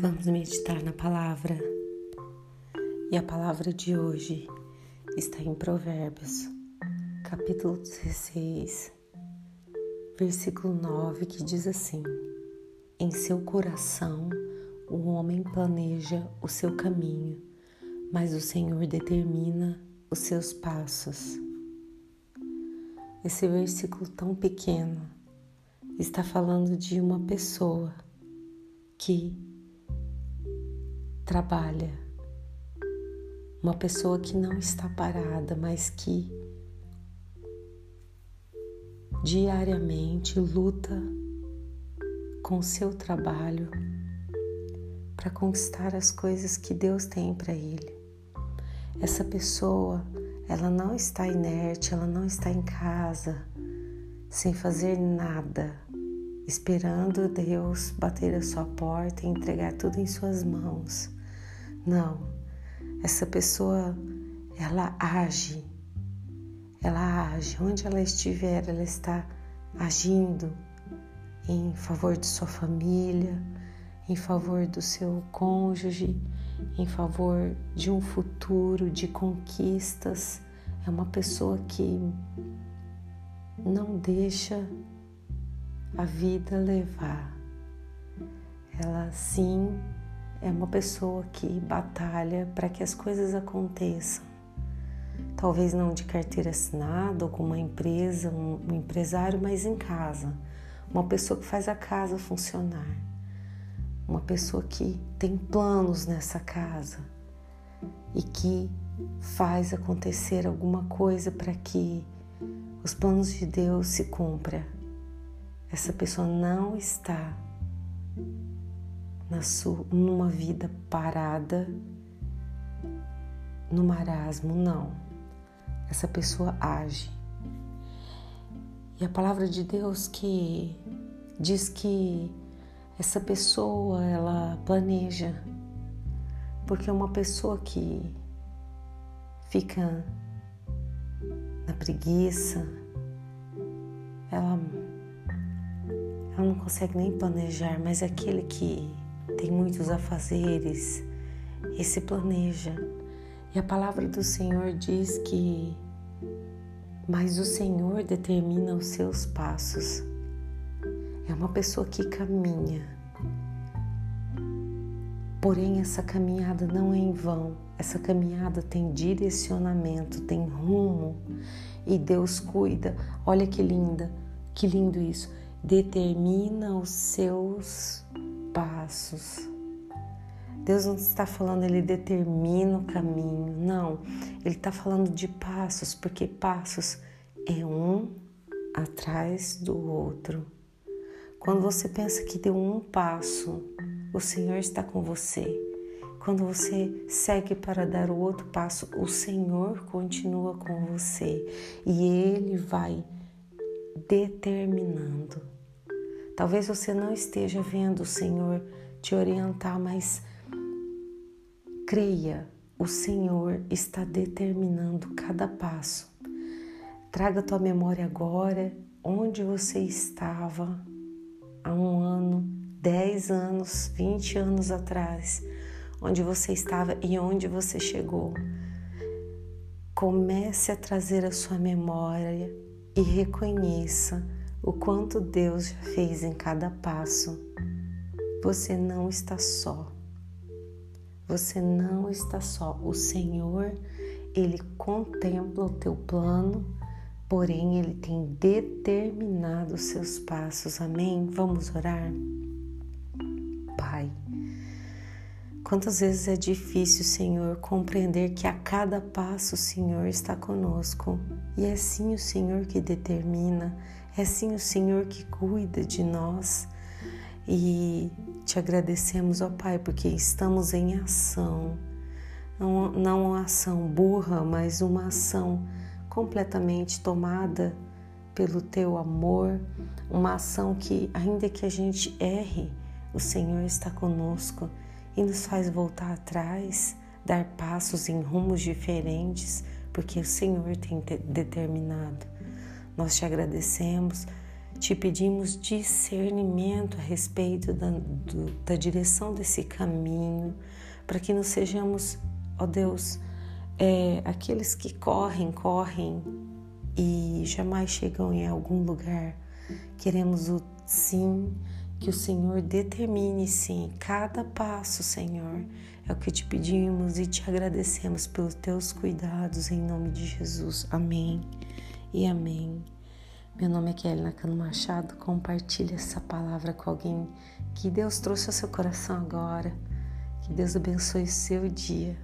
Vamos meditar na palavra. E a palavra de hoje está em Provérbios, capítulo 16, versículo 9, que diz assim: Em seu coração o homem planeja o seu caminho, mas o Senhor determina os seus passos. Esse versículo tão pequeno está falando de uma pessoa que trabalha, uma pessoa que não está parada, mas que diariamente luta com seu trabalho para conquistar as coisas que Deus tem para ele. Essa pessoa, ela não está inerte, ela não está em casa sem fazer nada esperando Deus bater a sua porta e entregar tudo em suas mãos. Não, essa pessoa, ela age, ela age, onde ela estiver, ela está agindo em favor de sua família, em favor do seu cônjuge, em favor de um futuro, de conquistas. É uma pessoa que não deixa a vida levar. Ela sim é uma pessoa que batalha para que as coisas aconteçam. Talvez não de carteira assinada ou com uma empresa, um, um empresário, mas em casa. Uma pessoa que faz a casa funcionar. Uma pessoa que tem planos nessa casa e que faz acontecer alguma coisa para que os planos de Deus se cumpram essa pessoa não está na sua, numa vida parada, no marasmo, não. Essa pessoa age. E a palavra de Deus que diz que essa pessoa ela planeja, porque uma pessoa que fica na preguiça, ela ela não consegue nem planejar, mas aquele que tem muitos afazeres, esse planeja. E a palavra do Senhor diz que, mas o Senhor determina os seus passos. É uma pessoa que caminha. Porém, essa caminhada não é em vão. Essa caminhada tem direcionamento, tem rumo e Deus cuida. Olha que linda, que lindo isso determina os seus. Deus não está falando ele determina o caminho, não. Ele está falando de passos, porque passos é um atrás do outro. Quando você pensa que deu um passo, o Senhor está com você. Quando você segue para dar o outro passo, o Senhor continua com você e Ele vai determinando. Talvez você não esteja vendo o Senhor te orientar, mas creia, o Senhor está determinando cada passo. Traga tua memória agora onde você estava há um ano, dez anos, vinte anos atrás, onde você estava e onde você chegou. Comece a trazer a sua memória e reconheça o quanto Deus já fez em cada passo. Você não está só. Você não está só. O Senhor, ele contempla o teu plano, porém ele tem determinado os seus passos. Amém? Vamos orar? Pai, Quantas vezes é difícil, Senhor, compreender que a cada passo o Senhor está conosco e é sim o Senhor que determina, é sim o Senhor que cuida de nós. E te agradecemos, ó Pai, porque estamos em ação, não, não uma ação burra, mas uma ação completamente tomada pelo teu amor, uma ação que, ainda que a gente erre, o Senhor está conosco e nos faz voltar atrás, dar passos em rumos diferentes, porque o Senhor tem determinado. Nós te agradecemos, te pedimos discernimento a respeito da, do, da direção desse caminho, para que não sejamos, ó Deus, é, aqueles que correm, correm e jamais chegam em algum lugar. Queremos o sim, que o Senhor determine sim cada passo, Senhor. É o que te pedimos e te agradecemos pelos teus cuidados em nome de Jesus. Amém e amém. Meu nome é Kelly Nakano Machado. Compartilhe essa palavra com alguém que Deus trouxe ao seu coração agora. Que Deus abençoe o seu dia.